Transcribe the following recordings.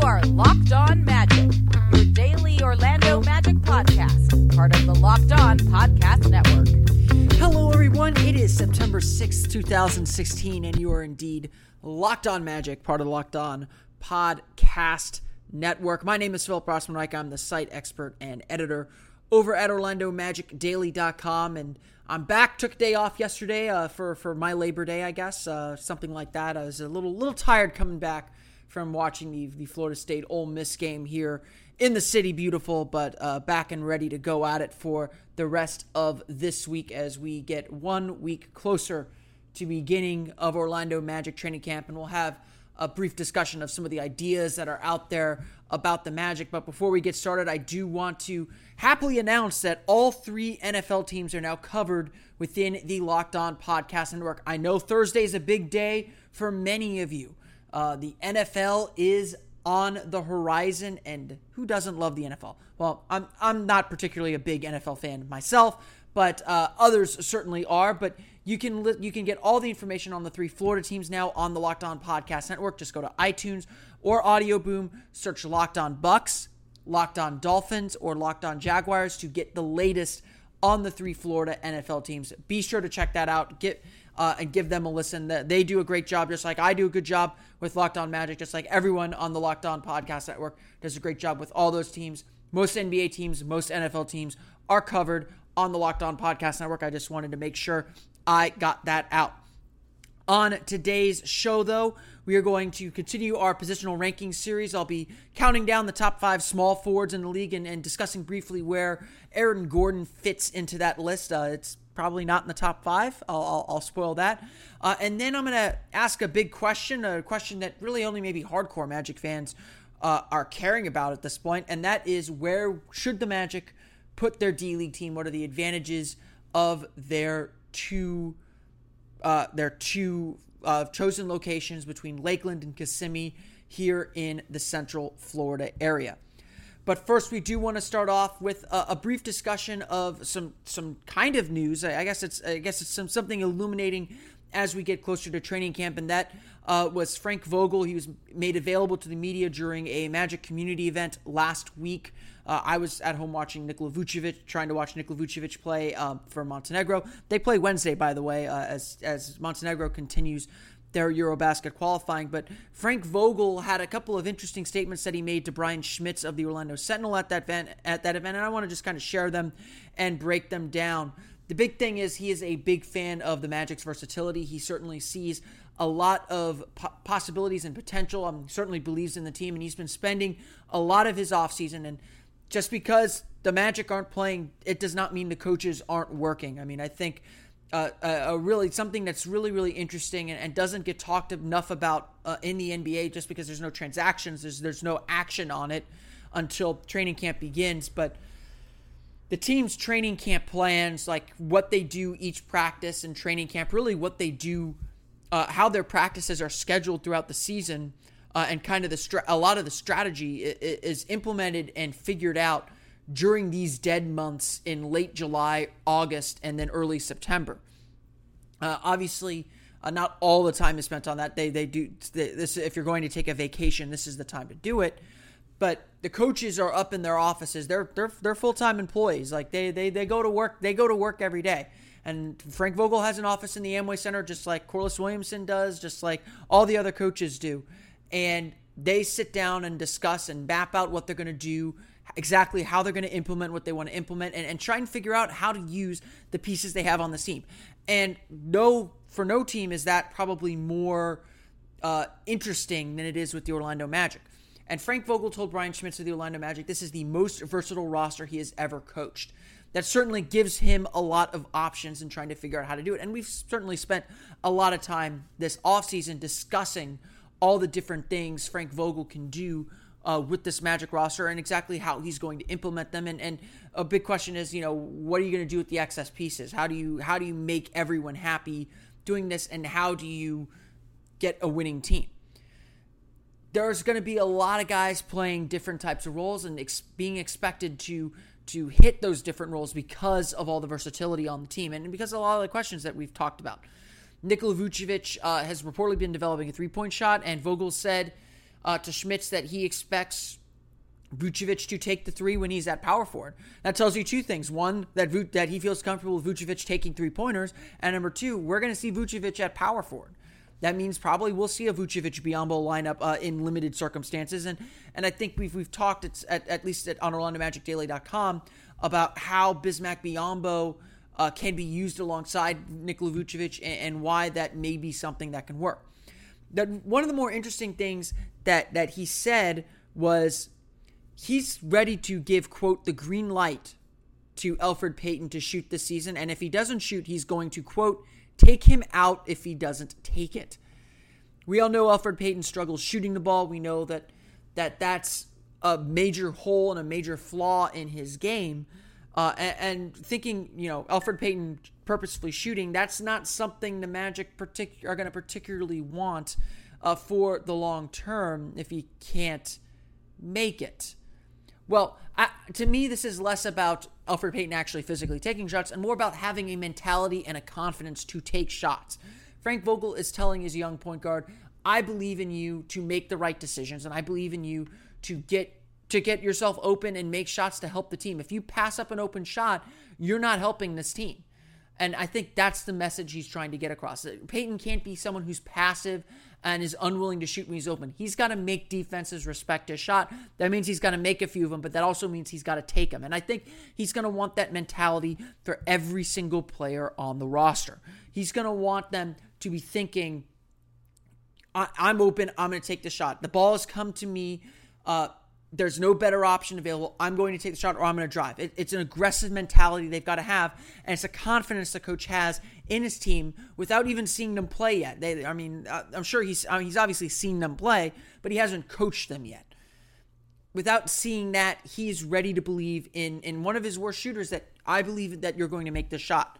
You are Locked On Magic, your daily Orlando Magic podcast, part of the Locked On Podcast Network. Hello, everyone. It is September 6th, 2016, and you are indeed Locked On Magic, part of the Locked On Podcast Network. My name is Philip Rossman-Reich. I'm the site expert and editor over at OrlandoMagicDaily.com, and I'm back. Took a day off yesterday uh, for for my Labor Day, I guess, uh, something like that. I was a little little tired coming back from watching the the Florida State Ole Miss game here in the city, beautiful, but uh, back and ready to go at it for the rest of this week as we get one week closer to beginning of Orlando Magic training camp, and we'll have a brief discussion of some of the ideas that are out there about the Magic. But before we get started, I do want to happily announce that all three NFL teams are now covered within the Locked On Podcast Network. I know Thursday is a big day for many of you. Uh, the NFL is on the horizon, and who doesn't love the NFL? Well, I'm I'm not particularly a big NFL fan myself, but uh, others certainly are. But you can li- you can get all the information on the three Florida teams now on the Locked On Podcast Network. Just go to iTunes or Audio Boom, search Locked On Bucks, Locked On Dolphins, or Locked On Jaguars to get the latest on the three Florida NFL teams. Be sure to check that out. Get uh, and give them a listen. They do a great job, just like I do a good job with Locked On Magic, just like everyone on the Locked On Podcast Network does a great job with all those teams. Most NBA teams, most NFL teams are covered on the Locked On Podcast Network. I just wanted to make sure I got that out. On today's show, though, we are going to continue our positional ranking series. I'll be counting down the top five small forwards in the league and, and discussing briefly where Aaron Gordon fits into that list. Uh, it's probably not in the top five. I'll, I'll, I'll spoil that. Uh, and then I'm going to ask a big question, a question that really only maybe hardcore Magic fans uh, are caring about at this point, and that is where should the Magic put their D League team? What are the advantages of their two uh, their two uh, chosen locations between Lakeland and Kissimmee here in the Central Florida area. But first, we do want to start off with a, a, brief discussion of some some kind of news. I guess it's I guess it's some something illuminating as we get closer to training camp, and that uh, was Frank Vogel. He was made available to the media during a Magic community event last week. Uh, I was at home watching Nikola Vucevic, trying to watch Nikola Vucevic play uh, for Montenegro. They play Wednesday, by the way, uh, as as Montenegro continues their Eurobasket qualifying. But Frank Vogel had a couple of interesting statements that he made to Brian Schmitz of the Orlando Sentinel at that event. At that event, and I want to just kind of share them and break them down. The big thing is he is a big fan of the Magic's versatility. He certainly sees a lot of po- possibilities and potential. Um, certainly believes in the team, and he's been spending a lot of his offseason. And just because the Magic aren't playing, it does not mean the coaches aren't working. I mean, I think uh, a, a, really something that's really really interesting and, and doesn't get talked enough about uh, in the NBA just because there's no transactions, there's there's no action on it until training camp begins, but the team's training camp plans, like what they do each practice and training camp, really what they do, uh, how their practices are scheduled throughout the season, uh, and kind of the stra- a lot of the strategy is implemented and figured out during these dead months in late July, August, and then early September. Uh, obviously, uh, not all the time is spent on that. They they do they, this if you're going to take a vacation, this is the time to do it but the coaches are up in their offices. They're they're they're full time employees. Like they they they go to work. They go to work every day. And Frank Vogel has an office in the Amway Center, just like Corliss Williamson does, just like all the other coaches do. And they sit down and discuss and map out what they're going to do, exactly how they're going to implement what they want to implement, and, and try and figure out how to use the pieces they have on the team. And no, for no team is that probably more uh, interesting than it is with the Orlando Magic. And Frank Vogel told Brian Schmitz of the Orlando Magic this is the most versatile roster he has ever coached. that certainly gives him a lot of options in trying to figure out how to do it. And we've certainly spent a lot of time this offseason discussing all the different things Frank Vogel can do uh, with this Magic roster and exactly how he's going to implement them. And, and a big question is, you know, what are you going to do with the excess pieces? How do you how do you make everyone happy doing this, and how do you get a winning team? There's going to be a lot of guys playing different types of roles and ex- being expected to to hit those different roles because of all the versatility on the team and because of a lot of the questions that we've talked about. Nikola Vucevic uh, has reportedly been developing a three point shot, and Vogel said uh, to Schmitz that he expects Vucevic to take the three when he's at power forward. That tells you two things. One, that Vu- that he feels comfortable with Vucevic taking three pointers. And number two, we're going to see Vucevic at power forward. That means probably we'll see a Vucevic Biyombo lineup uh, in limited circumstances. And and I think we've we've talked at, at, at least at on OrlandoMagicDaily.com about how Bismack Biyombo uh, can be used alongside Nikola Vucevic and, and why that may be something that can work. That one of the more interesting things that that he said was he's ready to give quote the green light to Elfrid Payton to shoot this season and if he doesn't shoot he's going to quote take him out if he doesn't take it. We all know Elfrid Payton struggles shooting the ball. We know that that that's a major hole and a major flaw in his game. Uh, and, and, thinking, you know, Elfrid Payton purposefully shooting, that's not something the Magic partic- are going to particularly want uh, for the long term if he can't make it. Well, I, to me, this is less about Elfrid Payton actually physically taking shots and more about having a mentality and a confidence to take shots. Frank Vogel is telling his young point guard, I believe in you to make the right decisions, and I believe in you to get to get yourself open and make shots to help the team. If you pass up an open shot, you're not helping this team. And I think that's the message he's trying to get across. Payton can't be someone who's passive and is unwilling to shoot when he's open. He's got to make defenses respect his shot. That means he's got to make a few of them, but that also means he's got to take them. And I think he's going to want that mentality for every single player on the roster. He's going to want them to be thinking, I- am open. I'm going to take the shot. The ball has come to me. Uh, there's no better option available. I'm going to take the shot or I'm going to drive. It, it's an aggressive mentality they've got to have, and it's a confidence the coach has in his team without even seeing them play yet. They, I mean, uh, I'm sure he's I mean, he's obviously seen them play, but he hasn't coached them yet. Without seeing that, he's ready to believe in in one of his worst shooters that I believe that you're going to make the shot.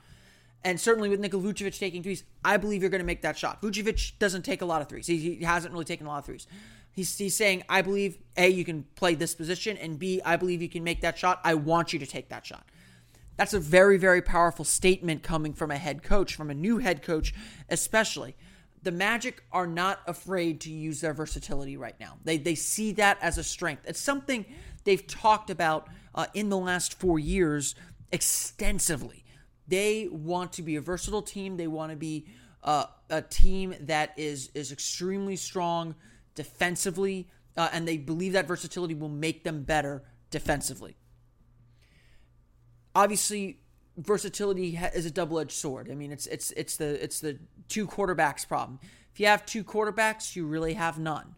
And certainly with Nikola Vucevic taking threes, I believe you're going to make that shot. Vucevic doesn't take a lot of threes. He, he hasn't really taken a lot of threes. He's, he's saying, I believe, A, you can play this position, and B, I believe you can make that shot. I want you to take that shot. That's a very, very powerful statement coming from a head coach, from a new head coach, especially. The Magic are not afraid to use their versatility right now. They, they see that as a strength. It's something they've talked about uh, in the last four years extensively. They want to be a versatile team. They want to be uh, a team that is is extremely strong defensively, uh, and they believe that versatility will make them better defensively. Obviously, versatility is a double-edged sword. I mean, it's it's it's the it's the two quarterbacks problem. If you have two quarterbacks, you really have none.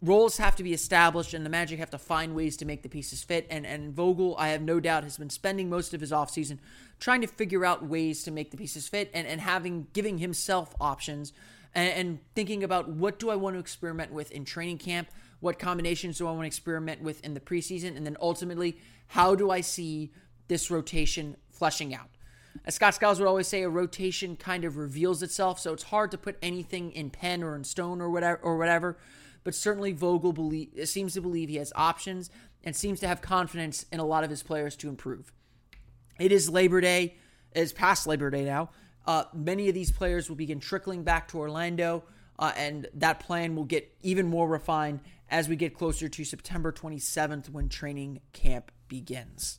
Roles have to be established, and the Magic have to find ways to make the pieces fit. And and Vogel, I have no doubt, has been spending most of his offseason trying to figure out ways to make the pieces fit and, and having giving himself options and, and thinking about what do I want to experiment with in training camp, what combinations do I want to experiment with in the preseason, and then ultimately, how do I see this rotation fleshing out? As Scott Skiles would always say, a rotation kind of reveals itself, so it's hard to put anything in pen or in stone or whatever. Or whatever. But certainly, Vogel believe, seems to believe he has options and seems to have confidence in a lot of his players to improve. It is Labor Day. It's past Labor Day now. Uh, many of these players will begin trickling back to Orlando, uh, and that plan will get even more refined as we get closer to September 27th when training camp begins.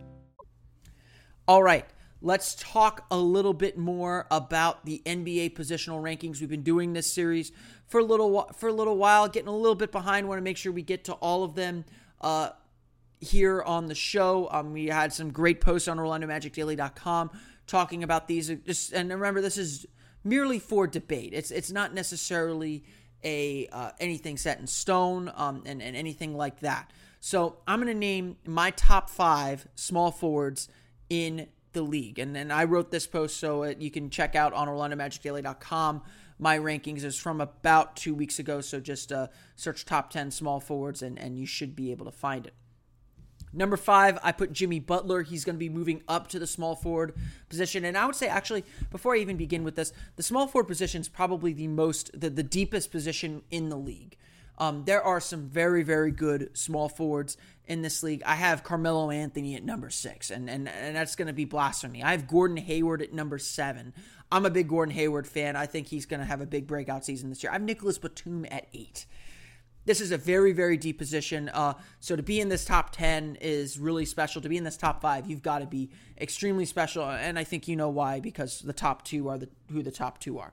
All right, let's talk a little bit more about the NBA positional rankings. We've been doing this series for a little for a little while, getting a little bit behind. Want to make sure we get to all of them. Uh, here on the show. Um, we had some great posts on OrlandoMagicDaily.com talking about these. And remember, this is merely for debate. It's it's not necessarily a uh, anything set in stone um, and and anything like that. So I'm going to name my top five small forwards in the league, and then I wrote this post so it, you can check out on OrlandoMagicDaily.com. My rankings is from about two weeks ago, so just uh, search top ten small forwards, and and you should be able to find it. Number five, I put Jimmy Butler. He's going to be moving up to the small forward position. And I would say, actually, before I even begin with this, the small forward position is probably the most, the, the deepest position in the league. Um, there are some very, very good small forwards in this league. I have Carmelo Anthony at number six, and, and, and that's going to be blasphemy. I have Gordon Hayward at number seven. I'm a big Gordon Hayward fan. I think he's going to have a big breakout season this year. I have Nicolas Batum at eight this is a very very deep position uh, so to be in this top 10 is really special to be in this top 5 you've got to be extremely special and i think you know why because the top two are the who the top two are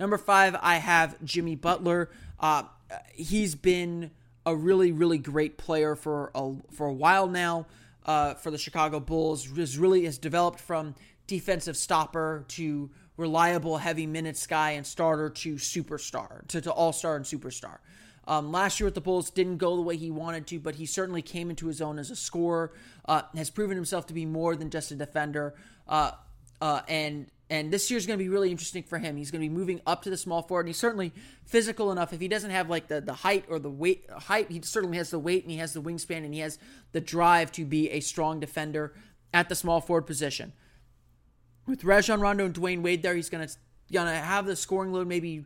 number 5 i have jimmy butler uh, he's been a really really great player for a, for a while now uh, for the chicago bulls has really has developed from defensive stopper to reliable heavy minutes guy and starter to superstar to, to all-star and superstar um, last year with the Bulls didn't go the way he wanted to, but he certainly came into his own as a scorer. Uh, has proven himself to be more than just a defender. Uh, uh, and and this year's going to be really interesting for him. He's going to be moving up to the small forward, and he's certainly physical enough. If he doesn't have like the, the height or the weight height, he certainly has the weight and he has the wingspan and he has the drive to be a strong defender at the small forward position. With Rajon Rondo and Dwyane Wade there, he's going to gonna have the scoring load maybe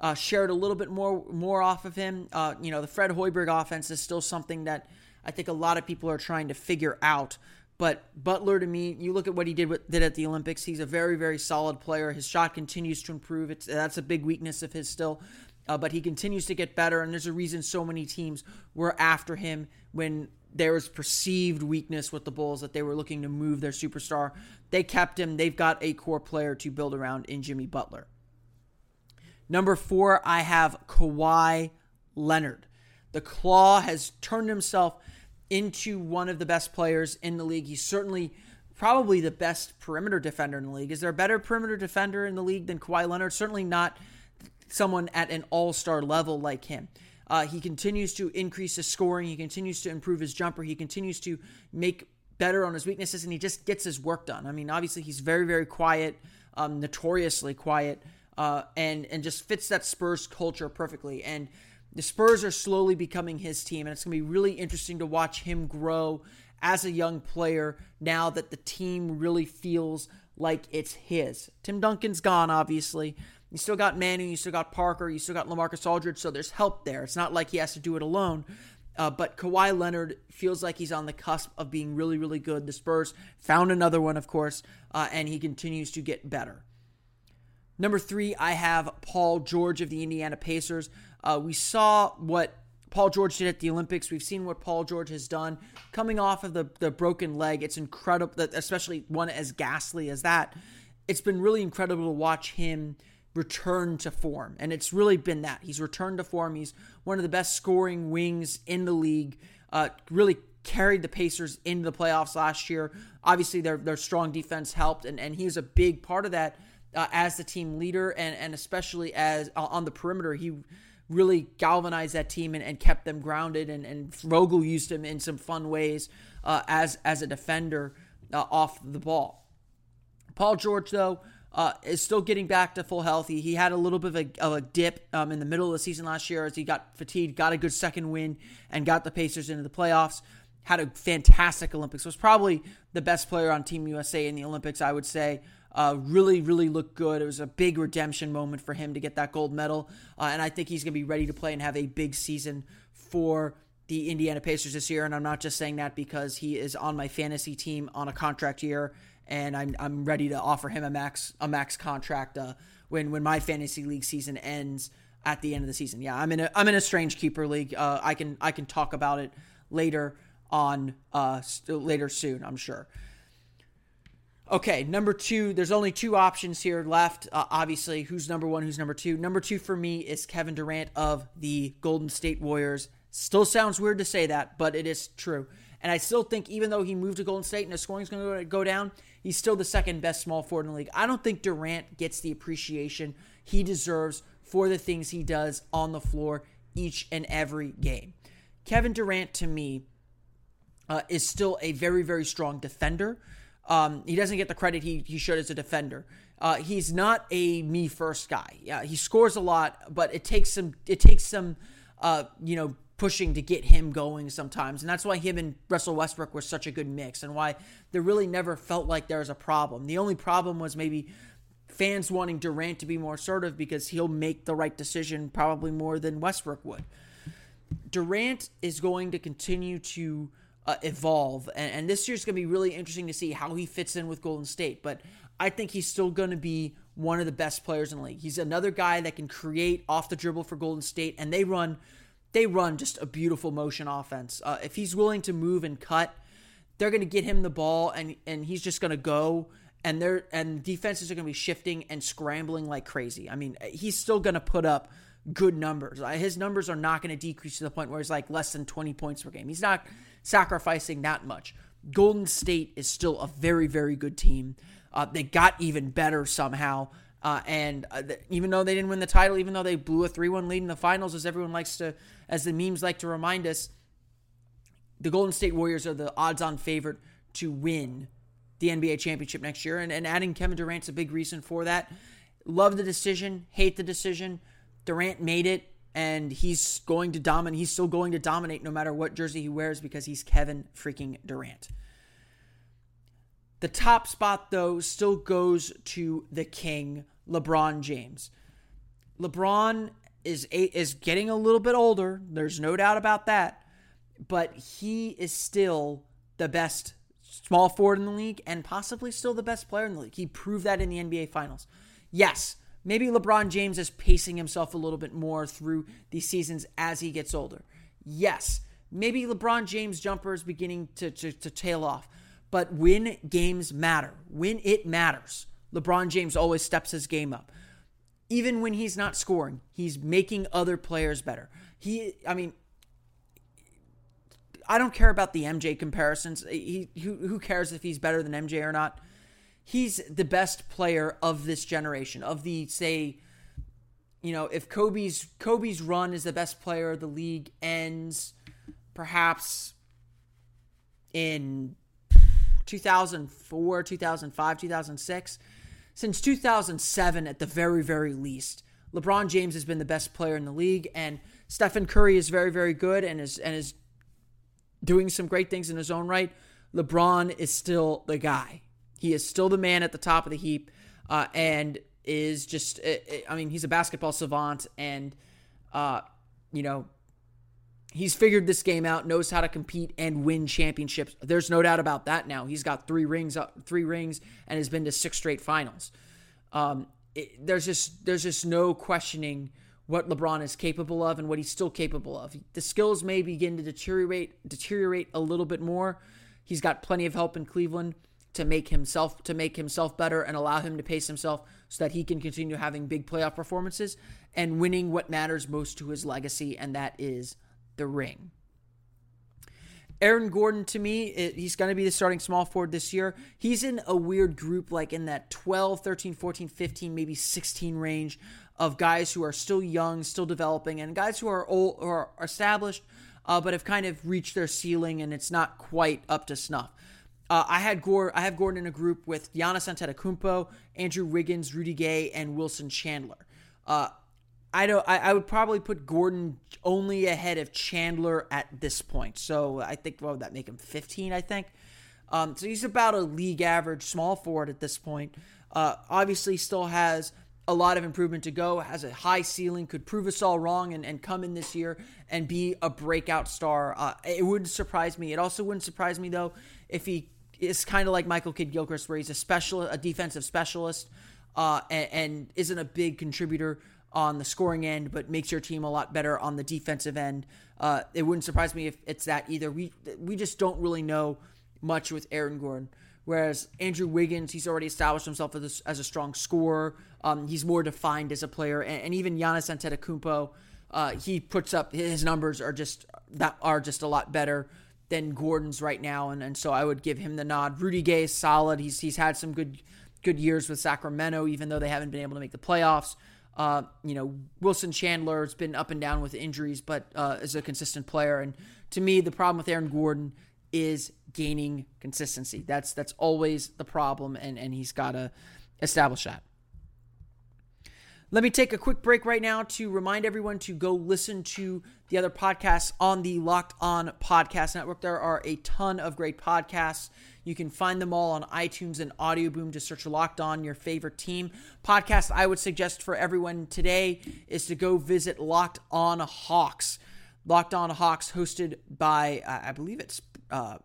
uh, shared a little bit more more off of him. Uh, you know, the Fred Hoiberg offense is still something that I think a lot of people are trying to figure out. But Butler, to me, you look at what he did with, did at the Olympics. He's a very very solid player. His shot continues to improve. It's that's a big weakness of his still. Uh, but he continues to get better, and there's a reason so many teams were after him when there was perceived weakness with the Bulls that they were looking to move their superstar. They kept him. They've got a core player to build around in Jimmy Butler. Number four, I have Kawhi Leonard. The Claw has turned himself into one of the best players in the league. He's certainly probably the best perimeter defender in the league. Is there a better perimeter defender in the league than Kawhi Leonard? Certainly not someone at an all star level like him. Uh, he continues to increase his scoring. He continues to improve his jumper. He continues to make better on his weaknesses, and he just gets his work done. I mean, obviously, he's very, very quiet, um, notoriously quiet uh, and and just fits that Spurs culture perfectly. And the Spurs are slowly becoming his team, and it's going to be really interesting to watch him grow as a young player now that the team really feels like it's his. Tim Duncan's gone, obviously. You still got Manu, you still got Parker, you still got Lamarcus Aldridge, so there's help there. It's not like he has to do it alone. Uh, but Kawhi Leonard feels like he's on the cusp of being really, really good. The Spurs found another one, of course, uh, and he continues to get better. Number three, I have Paul George of the Indiana Pacers. Uh, we saw what Paul George did at the Olympics. We've seen what Paul George has done coming off of the, the broken leg. It's incredible, especially one as ghastly as that. It's been really incredible to watch him return to form. And it's really been that. He's returned to form. He's one of the best scoring wings in the league. Uh, really carried the Pacers into the playoffs last year. Obviously, their, their strong defense helped, and, and he was a big part of that uh, as the team leader and, and especially as uh, on the perimeter. He really galvanized that team and, and kept them grounded. And, and Vogel used him in some fun ways uh, as as a defender uh, off the ball. Paul George, though, uh, is still getting back to full health. He, he had a little bit of a, of a dip um, in the middle of the season last year as he got fatigued, got a good second win, and got the Pacers into the playoffs. Had a fantastic Olympics. Was probably the best player on Team USA in the Olympics, I would say uh, really, really looked good. It was a big redemption moment for him to get that gold medal. Uh, and I think he's going to be ready to play and have a big season for the Indiana Pacers this year. And I'm not just saying that because he is on my fantasy team on a contract year, and I'm, I'm ready to offer him a max a max contract uh, when when my fantasy league season ends at the end of the season. Yeah, I'm in a I'm in a strange keeper league. Uh, I can I can talk about it later on uh, later soon. I'm sure. Okay, number two, there's only two options here left. Uh, obviously, who's number one, who's number two? Number two for me is Kevin Durant of the Golden State Warriors. Still sounds weird to say that, but it is true. And I still think, even though he moved to Golden State and the scoring's going to go down, he's still the second best small forward in the league. I don't think Durant gets the appreciation he deserves for the things he does on the floor each and every game. Kevin Durant, to me, uh, is still a very, very strong defender. Um, he doesn't get the credit he, he should as a defender. Uh, he's not a me first guy. Yeah, he scores a lot, but it takes some it takes some uh, you know pushing to get him going sometimes, and that's why him and Russell Westbrook were such a good mix, and why there really never felt like there was a problem. The only problem was maybe fans wanting Durant to be more assertive because he'll make the right decision probably more than Westbrook would. Durant is going to continue to uh, evolve. And, and this year's going to be really interesting to see how he fits in with Golden State. But I think he's still going to be one of the best players in the league. He's another guy that can create off the dribble for Golden State, and they run they run just a beautiful motion offense. Uh, if he's willing to move and cut, they're going to get him the ball, and and he's just going to go. And they're and defenses are going to be shifting and scrambling like crazy. I mean, he's still going to put up good numbers. Uh, his numbers are not going to decrease to the point where he's like less than 20 points per game. He's not sacrificing that much. Golden State is still a very, very good team. Uh, they got even better somehow. Uh, and uh, even though they didn't win the title, even though they blew a 3 1 lead in the finals, as everyone likes to, as the memes like to remind us, the Golden State Warriors are the odds on favorite to win the NBA championship next year. And, and adding Kevin Durant's a big reason for that. Love the decision, hate the decision. Durant made it and he's going to dominate. He's still going to dominate no matter what jersey he wears because he's Kevin freaking Durant. The top spot, though, still goes to the king, LeBron James. LeBron is is getting a little bit older. There's no doubt about that, but he is still the best small forward in the league and possibly still the best player in the league. He proved that in the NBA Finals. Yes, Maybe LeBron James is pacing himself a little bit more through these seasons as he gets older. Yes, maybe LeBron James' jumper is beginning to, to, to tail off. But when games matter, when it matters, LeBron James always steps his game up. Even when he's not scoring, he's making other players better. He, I mean, I don't care about the MJ comparisons. He, who, who cares if he's better than MJ or not? He's the best player of this generation of the say you know if Kobe's Kobe's run is the best player the league ends perhaps in 2004 2005 2006 since 2007 at the very very least LeBron James has been the best player in the league and Stephen Curry is very very good and is and is doing some great things in his own right. LeBron is still the guy he is still the man at the top of the heap, uh, and is just. I mean, he's a basketball savant, and uh, you know, he's figured this game out, knows how to compete and win championships. There's no doubt about that. Now he's got three rings, uh, three rings, and has been to six straight finals. Um, it, there's just there's just no questioning what LeBron is capable of and what he's still capable of. The skills may begin to deteriorate deteriorate a little bit more. He's got plenty of help in Cleveland to make himself to make himself better and allow him to pace himself so that he can continue having big playoff performances and winning what matters most to his legacy and that is the ring. Aaron Gordon to me, he's going to be the starting small forward this year. He's in a weird group like in that 12, 13, 14, 15, maybe 16 range of guys who are still young, still developing and guys who are old or established uh, but have kind of reached their ceiling and it's not quite up to snuff. Uh, I had Gore. I have Gordon in a group with Giannis Antetokounmpo, Andrew Wiggins, Rudy Gay, and Wilson Chandler. Uh, I don't. I, I, would probably put Gordon only ahead of Chandler at this point. So I think what would that make him? Fifteen, I think. Um, so he's about a league average small forward at this point. Uh, obviously, still has a lot of improvement to go. Has a high ceiling. Could prove us all wrong and, and come in this year and be a breakout star. Uh, it wouldn't surprise me. It also wouldn't surprise me though if he is kind of like Michael Kidd Gilchrist, where he's a special, a defensive specialist, uh, and, and, isn't a big contributor on the scoring end, but makes your team a lot better on the defensive end. Uh, it wouldn't surprise me if it's that either. We we just don't really know much with Aaron Gordon. Whereas Andrew Wiggins, he's already established himself as a, as a strong scorer. Um, he's more defined as a player, and, and even Giannis Antetokounmpo, uh, he puts up his numbers are just that are just a lot better than Gordon's right now, and, and so I would give him the nod. Rudy Gay is solid. He's he's had some good good years with Sacramento, even though they haven't been able to make the playoffs. Uh, you know, Wilson Chandler has been up and down with injuries, but uh, is a consistent player. And to me, the problem with Aaron Gordon is gaining consistency. That's that's always the problem, and and he's got to establish that. Let me take a quick break right now to remind everyone to go listen to the other podcasts on the Locked On Podcast Network. There are a ton of great podcasts. You can find them all on iTunes and Audio Boom. Just search Locked On, your favorite team. Podcast I would suggest for everyone today is to go visit Locked On Hawks. Locked On Hawks, hosted by, I believe it's, uh,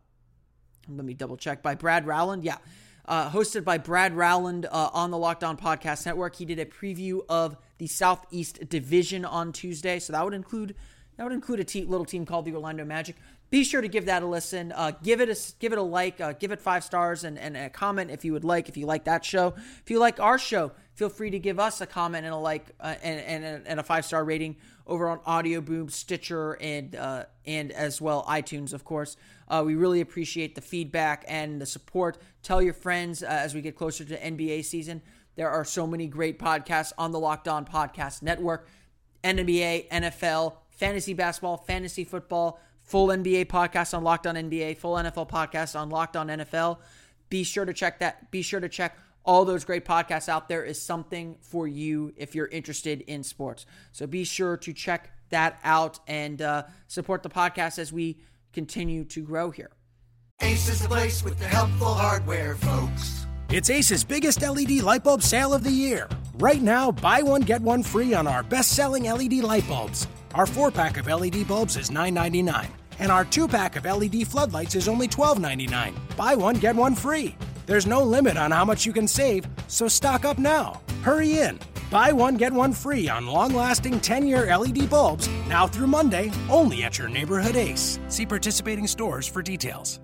let me double check, by Brad Rowland. Yeah uh, hosted by Brad Rowland uh, on the Locked On Podcast Network. He did a preview of the Southeast Division on Tuesday, so that would include that would include a te- little team called the Orlando Magic. Be sure to give that a listen. Uh, give it a give it a like. Uh, give it five stars and, and a comment if you would like. If you like that show, if you like our show, feel free to give us a comment and a like uh, and, and and a five star rating over on Audio Boom, Stitcher, and uh, and as well iTunes, of course. Uh, we really appreciate the feedback and the support. Tell your friends uh, as we get closer to NBA season. There are so many great podcasts on the Locked On Podcast Network NBA, NFL, fantasy basketball, fantasy football, full NBA podcast on Locked On NBA, full NFL podcast on Locked On NFL. Be sure to check that. Be sure to check all those great podcasts out there is something for you if you're interested in sports. So be sure to check that out and uh, support the podcast as we continue to grow here. Ace is the place with the helpful hardware, folks. It's Ace's biggest LED light bulb sale of the year. Right now, buy one, get one free on our best selling LED light bulbs. Our four pack of LED bulbs is $9.99, and our two pack of LED floodlights is only $12.99. Buy one, get one free. There's no limit on how much you can save, so stock up now. Hurry in. Buy one, get one free on long lasting 10 year LED bulbs now through Monday, only at your neighborhood Ace. See participating stores for details.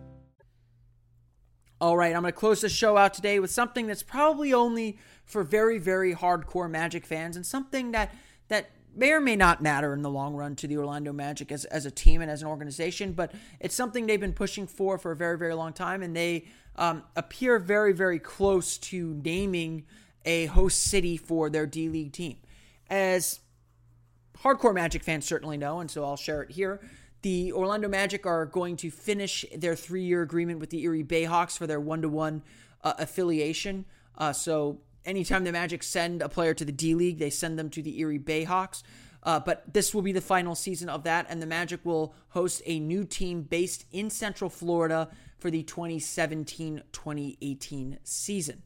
All right, I'm going to close the show out today with something that's probably only for very, very hardcore Magic fans and something that that may or may not matter in the long run to the Orlando Magic as, as a team and as an organization, but it's something they've been pushing for for a very, very long time, and they um, appear very, very close to naming a host city for their D League team. As hardcore Magic fans certainly know, and so I'll share it here. The Orlando Magic are going to finish their three year agreement with the Erie Bayhawks for their one to one affiliation. Uh, so anytime the Magic send a player to the D League, they send them to the Erie Bayhawks. Uh, but this will be the final season of that, and the Magic will host a new team based in Central Florida for the 2017 2018 season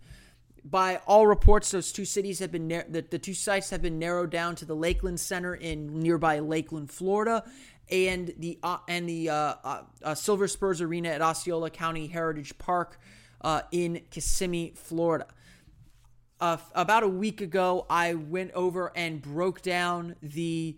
by all reports, those two cities have been the, the two sites have been narrowed down to the Lakeland Center in nearby Lakeland, Florida, and the uh, and the uh, uh, uh Silver Spurs Arena at Osceola County Heritage Park uh, in Kissimmee, Florida. Uh, about a week ago, I went over and broke down the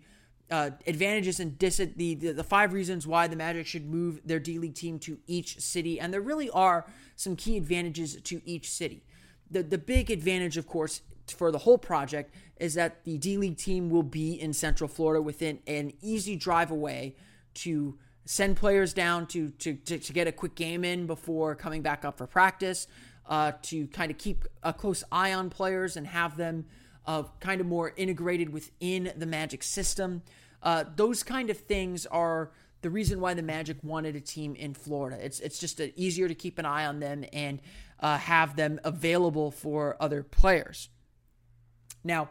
advantages and dis- the, the the five reasons why the Magic should move their D League team to each city, and there really are some key advantages to each city. The the big advantage, of course, for the whole project is that the D League team will be in Central Florida within an easy drive away to send players down to to, to, to get a quick game in before coming back up for practice, uh, to kind of keep a close eye on players and have them uh, kind of more integrated within the Magic system. Uh, those kind of things are the reason why the Magic wanted a team in Florida. It's it's just a, easier to keep an eye on them and uh, have them available for other players. Now,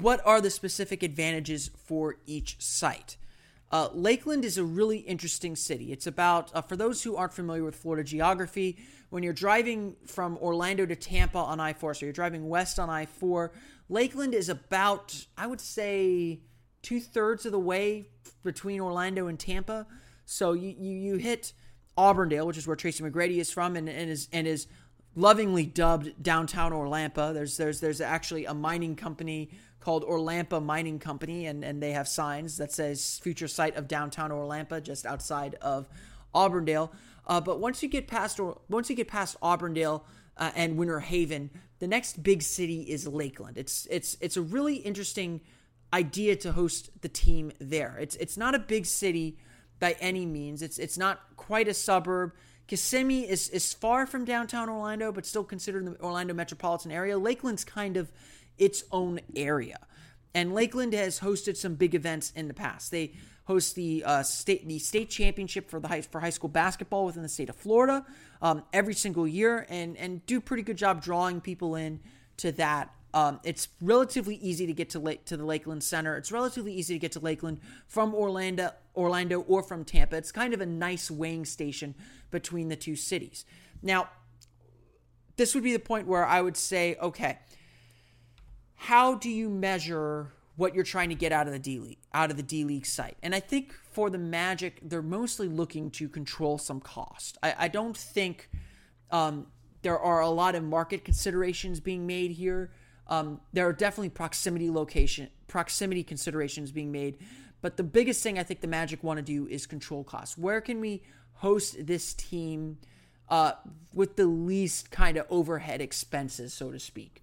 what are the specific advantages for each site? Uh, Lakeland is a really interesting city. It's about, uh, for those who aren't familiar with Florida geography, when you're driving from Orlando to Tampa on I 4, so you're driving west on I 4, Lakeland is about, I would say, two thirds of the way between Orlando and Tampa. So you, you, you hit Auburndale, which is where Tracy McGrady is from, and, and is and is lovingly dubbed downtown Orlampa. There's there's there's actually a mining company called Orlampa Mining Company, and and they have signs that says future site of downtown Orlampa, just outside of Auburndale. Uh, but once you get past once you get past Auburndale uh, and Winter Haven, the next big city is Lakeland. It's it's it's a really interesting idea to host the team there. It's it's not a big city by any means. It's it's not quite a suburb. Kissimmee is is far from downtown Orlando, but still considered the Orlando metropolitan area. Lakeland's kind of its own area, and Lakeland has hosted some big events in the past. They host the uh, state the state championship for the high, for high school basketball within the state of Florida um, every single year, and and do pretty good job drawing people in to that. Um, it's relatively easy to get to Lake to the Lakeland Center. It's relatively easy to get to Lakeland from Orlando, Orlando or from Tampa. It's kind of a nice weighing station between the two cities. Now, this would be the point where I would say, okay, how do you measure what you're trying to get out of the D League, out of the D League site. And I think for the Magic, they're mostly looking to control some cost. I, I don't think um, there are a lot of market considerations being made here. Um, there are definitely proximity location, proximity considerations being made, but the biggest thing I think the Magic want to do is control costs. Where can we host this team uh, with the least kind of overhead expenses, so to speak?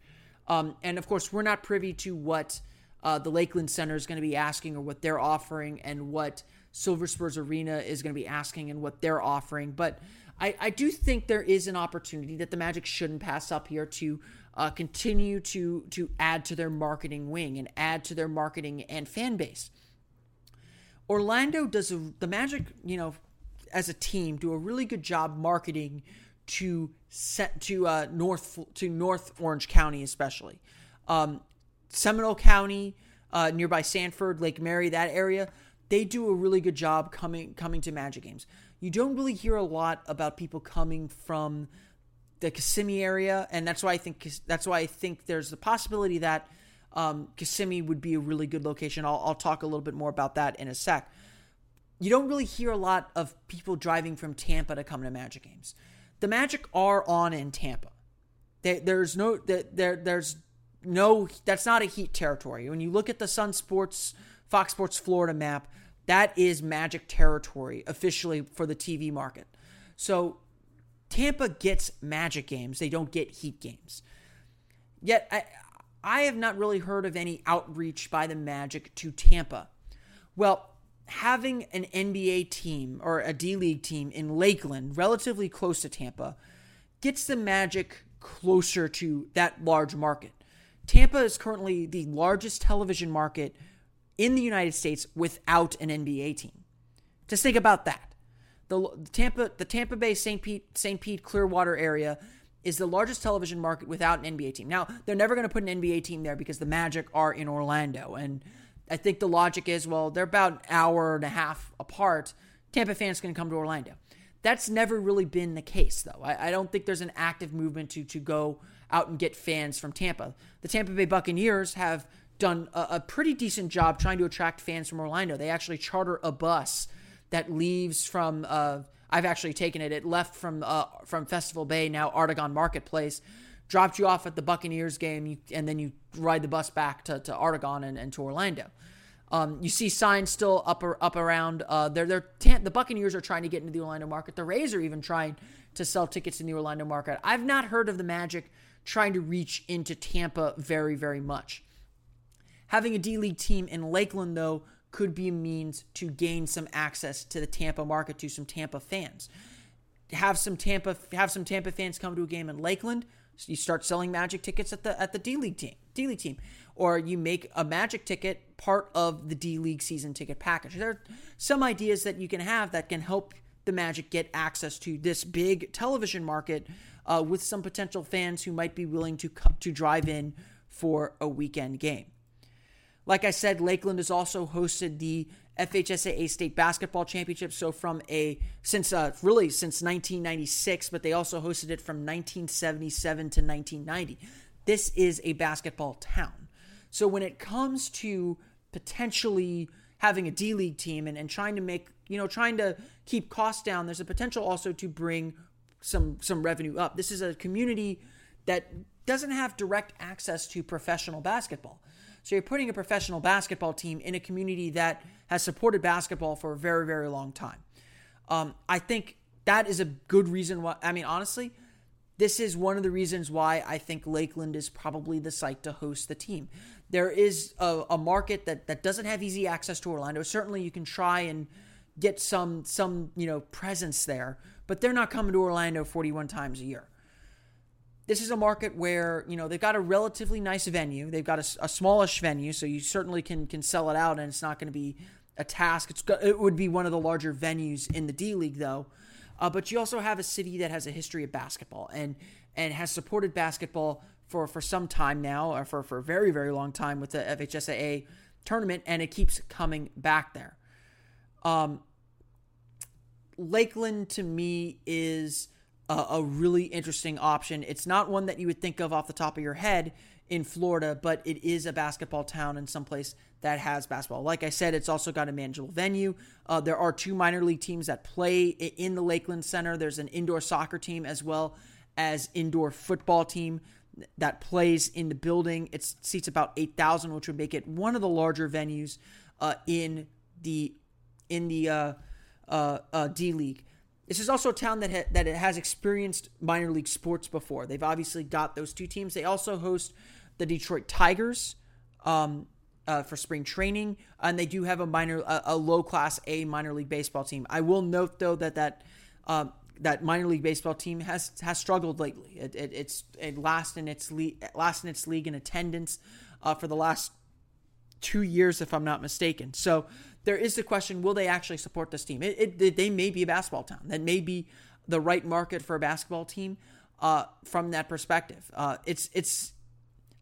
Um, and of course, we're not privy to what uh, the Lakeland Center is going to be asking or what they're offering and what Silver Spurs Arena is going to be asking and what they're offering. But I, I do think there is an opportunity that the Magic shouldn't pass up here to uh, continue to to add to their marketing wing and add to their marketing and fan base. Orlando does a, the Magic, you know, as a team, do a really good job marketing to set to uh, North to North Orange County, especially. Um, Seminole County, uh, nearby Sanford, Lake Mary, that area, they do a really good job coming coming to Magic games. You don't really hear a lot about people coming from the Kissimmee area, and that's why I think that's why I think there's the possibility that um, Kissimmee would be a really good location. I'll, I'll talk a little bit more about that in a sec. You don't really hear a lot of people driving from Tampa to come to Magic games. The Magic are on in Tampa. They, there's no there, there's no, that's not a Heat territory. When you look at the Sun Sports, Fox Sports Florida map, that is Magic territory officially for the TV market. So Tampa gets Magic games, they don't get Heat games. Yet I, I have not really heard of any outreach by the Magic to Tampa. Well, having an NBA team or a D League team in Lakeland, relatively close to Tampa, gets the Magic closer to that large market. Tampa is currently the largest television market in the United States without an NBA team. Just think about that. The, Tampa, the Tampa Bay St. Pete, St. Pete Clearwater area is the largest television market without an NBA team. Now, they're never going to put an NBA team there because the Magic are in Orlando. And I think the logic is, well, they're about an hour and a half apart. Tampa fans can come to Orlando. That's never really been the case, though. I, I don't think there's an active movement to to go out and get fans from Tampa. The Tampa Bay Buccaneers have done a, a pretty decent job trying to attract fans from Orlando. They actually charter a bus that leaves from. Uh, I've actually taken it. It left from uh, from Festival Bay, now Artegon Marketplace, dropped you off at the Buccaneers game, and then you ride the bus back to, to Artegon and, and to Orlando. Um, you see signs still up up around. Uh, they're, they're the Buccaneers are trying to get into the Orlando market. The Rays are even trying to sell tickets in the Orlando market. I've not heard of the Magic trying to reach into Tampa very, very much. Having a D League team in Lakeland, though, could be a means to gain some access to the Tampa market to some Tampa fans. Have some Tampa have some Tampa fans come to a game in Lakeland. You start selling Magic tickets at the at the D League team, D League team, or you make a Magic ticket part of the D League season ticket package. There are some ideas that you can have that can help the Magic get access to this big television market uh, with some potential fans who might be willing to to drive in for a weekend game. Like I said, Lakeland has also hosted the FHSAA State Basketball Championship. So from a since uh, really since 1996, but they also hosted it from 1977 to 1990. This is a basketball town. So when it comes to potentially having a D League team and, and trying to make you know trying to keep costs down, there's a potential also to bring some some revenue up. This is a community that doesn't have direct access to professional basketball. So you're putting a professional basketball team in a community that has supported basketball for a very very long time. Um, I think that is a good reason why. I mean, honestly, this is one of the reasons why I think Lakeland is probably the site to host the team. There is a, a market that, that doesn't have easy access to Orlando. Certainly, you can try and get some some you know presence there, but they're not coming to Orlando 41 times a year. This is a market where you know they've got a relatively nice venue. They've got a, a smallish venue, so you certainly can can sell it out, and it's not going to be a task. It's it would be one of the larger venues in the D League, though. Uh, but you also have a city that has a history of basketball and and has supported basketball for for some time now, or for for a very very long time with the FHSAA tournament, and it keeps coming back there. Um, Lakeland to me is a, a, really interesting option. It's not one that you would think of off the top of your head in Florida, but it is a basketball town in some place that has basketball. Like I said, it's also got a manageable venue. Uh, there are two minor league teams that play in the Lakeland Center. There's an indoor soccer team as well as indoor football team that plays in the building. It seats about 8,000, which would make it one of the larger venues uh, in the in the uh, uh, uh, D League. This is also a town that ha- that it has experienced minor league sports before. They've obviously got those two teams. They also host the Detroit Tigers um, uh, for spring training, and they do have a minor, a, a, low class A minor league baseball team. I will note though that that um, that minor league baseball team has has struggled lately. It, it, it's it last in its last in its league in attendance uh, for the last two years, if I'm not mistaken. So there is the question: Will they actually support this team? It, it, they may be a basketball town. That may be the right market for a basketball team uh, from that perspective. Uh, it's it's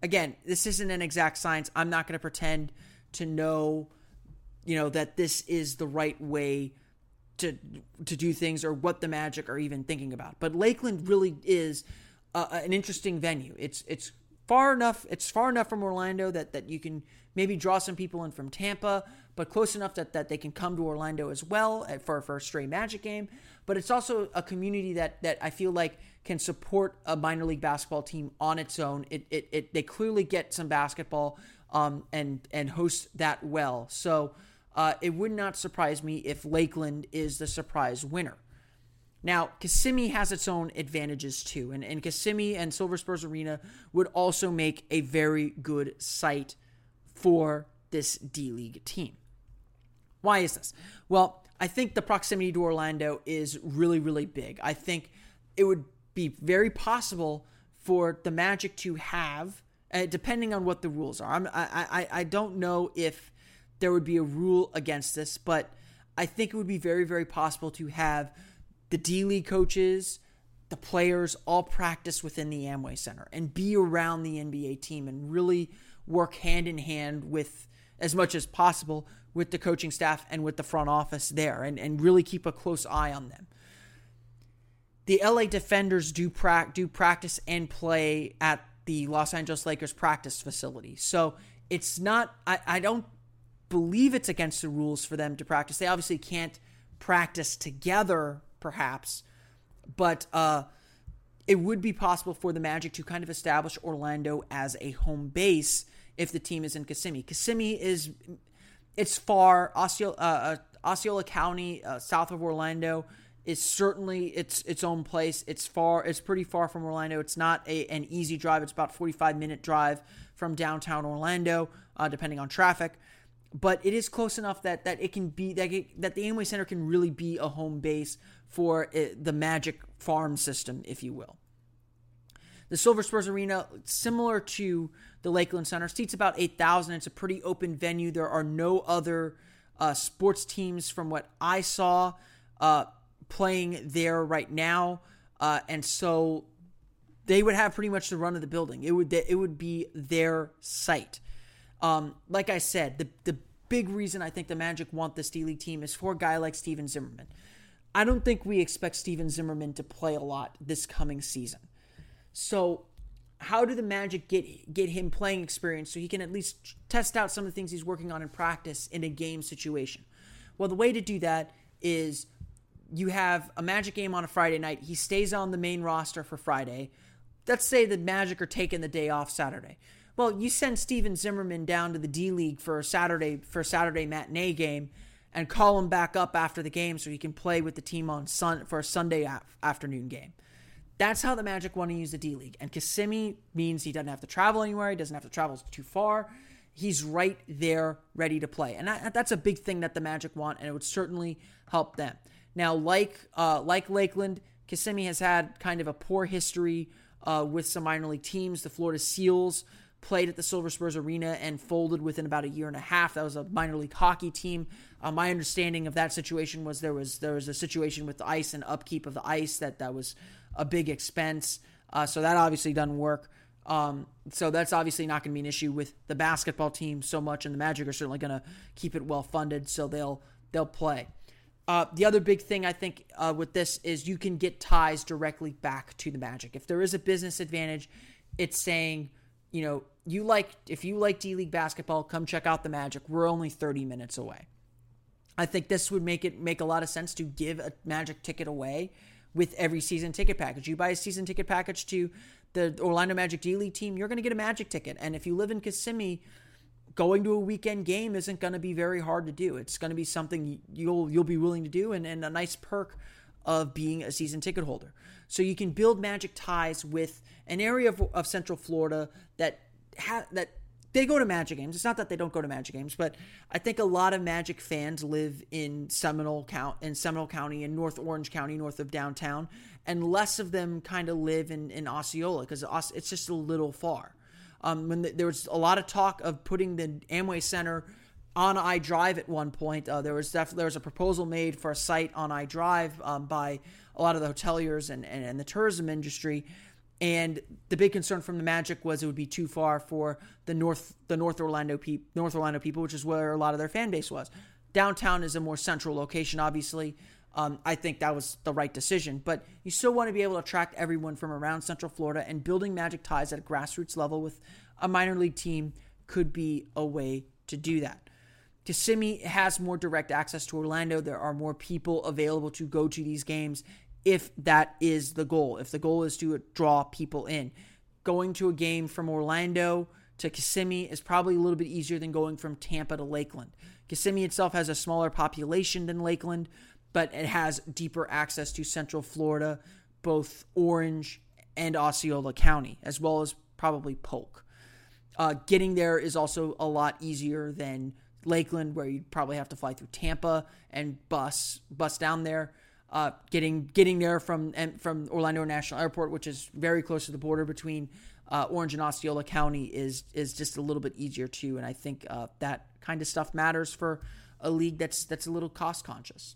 again, this isn't an exact science. I'm not going to pretend to know, you know, that this is the right way to to do things or what the Magic are even thinking about. But Lakeland really is uh, an interesting venue. It's it's far enough. It's far enough from Orlando that that you can maybe draw some people in from Tampa, but close enough that, that they can come to Orlando as well for, for a stray Magic game. But it's also a community that that I feel like can support a minor league basketball team on its own. It, it, it they clearly get some basketball um, and and host that well. So uh, it would not surprise me if Lakeland is the surprise winner. Now, Kissimmee has its own advantages too, and, and Kissimmee and Silver Spurs Arena would also make a very good site for this D League team. Why is this? Well, I think the proximity to Orlando is really, really big. I think it would be very possible for the Magic to have, uh, depending on what the rules are. I'm, I, I, I don't know if there would be a rule against this, but I think it would be very, very possible to have the D League coaches, the players all practice within the Amway Center and be around the NBA team and really work hand in hand with as much as possible with the coaching staff and with the front office there and, and really keep a close eye on them. The LA D-Fenders do, pra- do practice and play at the Los Angeles Lakers practice facility. So it's not, I, I don't believe it's against the rules for them to practice. They obviously can't practice together, perhaps, but uh, it would be possible for the Magic to kind of establish Orlando as a home base if the team is in Kissimmee. Kissimmee is it's far. Osceola, uh, uh, Osceola County, uh, south of Orlando, is certainly its its own place. It's far. It's pretty far from Orlando. It's not a, an easy drive. It's about forty five minute drive from downtown Orlando, uh, depending on traffic. But it is close enough that that it can be that it, that the Amway Center can really be a home base for it, uh, the Magic farm system, if you will. The Silver Spurs Arena, similar to the Lakeland Center. Seats about 8,000. It's a pretty open venue. There are no other uh, sports teams from what I saw uh, playing there right now. Uh, and so they would have pretty much the run of the building. It would it would be their site. Um, like I said, the the big reason I think the Magic want this D League team is for a guy like Stephen Zimmerman. I don't think we expect Stephen Zimmerman to play a lot this coming season. So how do the Magic get get him playing experience so he can at least test out some of the things he's working on in practice in a game situation? Well, the way to do that is you have a Magic game on a Friday night. He stays on the main roster for Friday. Let's say the Magic are taking the day off Saturday. Well, you send Stephen Zimmerman down to the D League for a Saturday for a Saturday matinee game, and call him back up after the game so he can play with the team on sun for a Sunday af- afternoon game. That's how the Magic want to use the D League. And Kissimmee means he doesn't have to travel anywhere. He doesn't have to travel too far. He's right there, ready to play, and that, that's a big thing that the Magic want, and it would certainly help them. Now, like uh, like Lakeland, Kissimmee has had kind of a poor history uh, with some minor league teams. The Florida Seals played at the Silver Spurs Arena and folded within about a year and a half. That was a minor league hockey team. Uh, my understanding of that situation was there was there was a situation with the ice and upkeep of the ice that that was a big expense. Uh, so that obviously doesn't work. Um, so that's obviously not going to be an issue with the basketball team so much, and the Magic are certainly going to keep it well funded, so they'll they'll play. Uh, the other big thing I think uh, with this is you can get ties directly back to the Magic. If there is a business advantage, it's saying, you know, you like if you like D League basketball, come check out the Magic. We're only 30 minutes away. I think this would make it make a lot of sense to give a Magic ticket away with every season ticket package. You buy a season ticket package to the Orlando Magic D League team, you're going to get a Magic ticket. And if you live in Kissimmee, going to a weekend game isn't going to be very hard to do. It's going to be something you'll you'll be willing to do, and, and a nice perk of being a season ticket holder. So you can build Magic ties with an area of, of Central Florida that ha- that they go to Magic games. It's not that they don't go to Magic games, but I think a lot of Magic fans live in Seminole Count in Seminole County in North Orange County, north of downtown, and less of them kind of live in in Osceola because it's just a little far. Um, when the, there was a lot of talk of putting the Amway Center on I Drive at one point, uh, there was def- there was a proposal made for a site on I Drive um, by a lot of the hoteliers and, and, and the tourism industry and the big concern from the Magic was it would be too far for the North the North Orlando pe- North Orlando people, which is where a lot of their fan base was. Downtown is a more central location, obviously. Um, I think that was the right decision, but you still want to be able to attract everyone from around Central Florida, and building Magic ties at a grassroots level with a minor league team could be a way to do that. Kissimmee has more direct access to Orlando. There are more people available to go to these games if that is the goal. If the goal is to draw people in, going to a game from Orlando to Kissimmee is probably a little bit easier than going from Tampa to Lakeland. Kissimmee itself has a smaller population than Lakeland, but it has deeper access to Central Florida, both Orange and Osceola County, as well as probably Polk. Uh, getting there is also a lot easier than Lakeland, where you'd probably have to fly through Tampa and bus bus down there uh, getting getting there from from Orlando National Airport, which is very close to the border between uh, Orange and Osceola County, is is just a little bit easier too. And I think uh, that kind of stuff matters for a league that's that's a little cost conscious.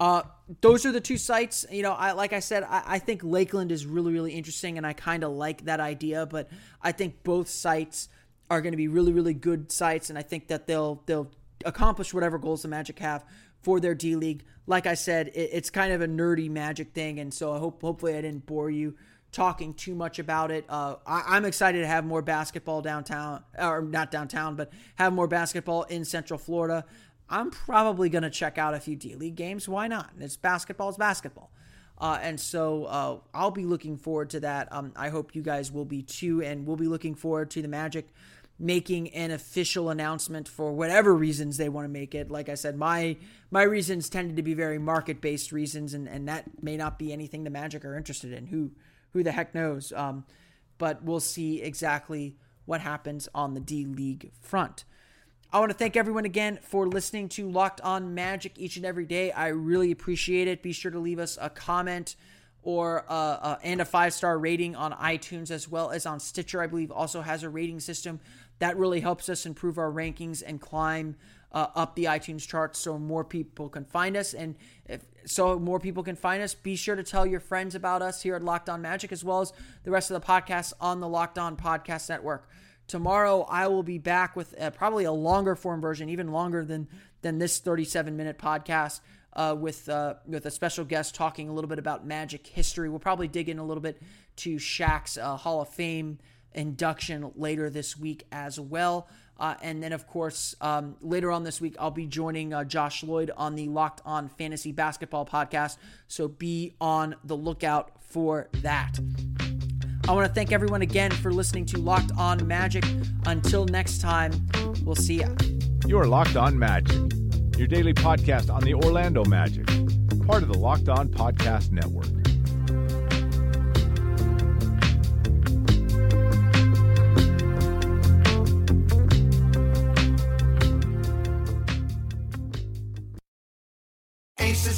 Uh, those are the two sites. You know, I like I said, I, I think Lakeland is really really interesting, and I kind of like that idea. But I think both sites are going to be really really good sites, and I think that they'll they'll accomplish whatever goals the Magic have for their D League. Like I said, it, it's kind of a nerdy Magic thing, and so I hope hopefully I didn't bore you talking too much about it. Uh, I, am excited to have more basketball downtown, or not downtown, but have more basketball in Central Florida. I'm probably going to check out a few D League games. Why not? It's basketball. It's basketball. Uh, and so uh, I'll be looking forward to that. Um, I hope you guys will be too, and we'll be looking forward to the Magic making an official announcement for whatever reasons they want to make it. Like I said, my my reasons tended to be very market based reasons, and, and that may not be anything the Magic are interested in. Who who the heck knows? Um, but we'll see exactly what happens on the D League front. I want to thank everyone again for listening to Locked On Magic each and every day. I really appreciate it. Be sure to leave us a comment or uh, uh, and a five star rating on iTunes as well as on Stitcher. I believe also has a rating system that really helps us improve our rankings and climb uh, up the iTunes charts so more people can find us. And if, so more people can find us, be sure to tell your friends about us here at Locked On Magic as well as the rest of the podcasts on the Locked On Podcast Network. Tomorrow I will be back with uh, probably a longer form version, even longer than than this 37 minute podcast. Uh, with uh, with a special guest talking a little bit about Magic history. We'll probably dig in a little bit to Shaq's uh, Hall of Fame induction later this week as well. Uh, and then, of course, um, later on this week, I'll be joining uh, Josh Lloyd on the Locked On Fantasy Basketball podcast. So be on the lookout for that. I want to thank everyone again for listening to Locked On Magic. Until next time, we'll see ya. You are Locked On Magic, your daily podcast on the Orlando Magic, part of the Locked On Podcast Network.